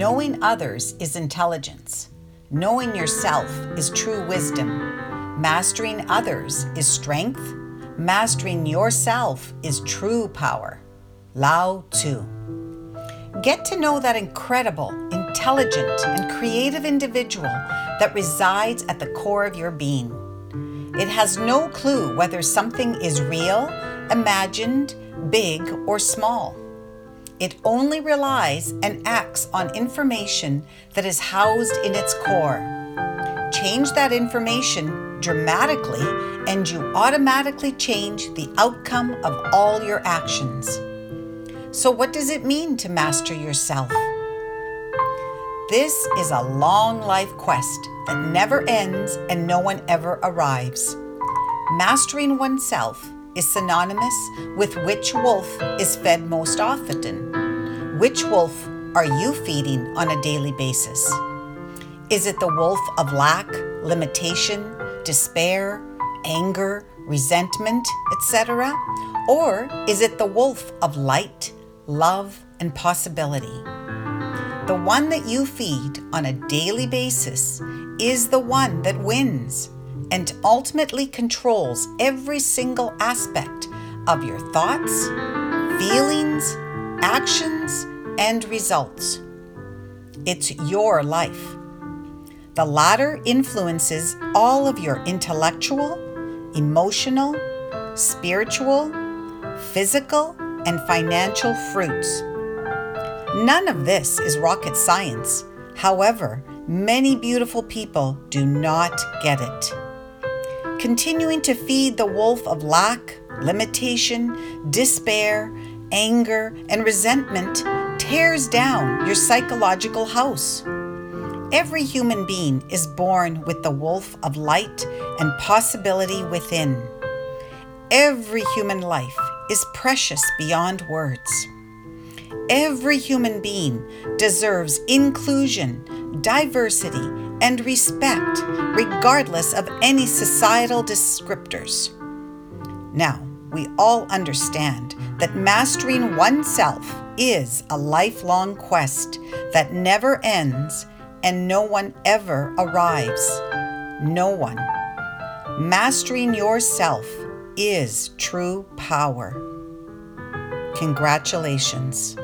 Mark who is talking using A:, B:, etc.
A: Knowing others is intelligence. Knowing yourself is true wisdom. Mastering others is strength. Mastering yourself is true power. Lao Tzu. Get to know that incredible, intelligent, and creative individual that resides at the core of your being. It has no clue whether something is real, imagined, big, or small. It only relies and acts on information that is housed in its core. Change that information dramatically, and you automatically change the outcome of all your actions. So, what does it mean to master yourself? This is a long life quest that never ends and no one ever arrives. Mastering oneself is synonymous with which wolf is fed most often. Which wolf are you feeding on a daily basis? Is it the wolf of lack, limitation, despair, anger, resentment, etc.? Or is it the wolf of light, love, and possibility? The one that you feed on a daily basis is the one that wins and ultimately controls every single aspect of your thoughts, feelings, actions, and results. It's your life. The latter influences all of your intellectual, emotional, spiritual, physical, and financial fruits. None of this is rocket science. However, many beautiful people do not get it. Continuing to feed the wolf of lack, limitation, despair, anger, and resentment tears down your psychological house. Every human being is born with the wolf of light and possibility within. Every human life is precious beyond words. Every human being deserves inclusion, diversity, and respect, regardless of any societal descriptors. Now, we all understand that mastering oneself is a lifelong quest that never ends and no one ever arrives. No one. Mastering yourself is true power. Congratulations.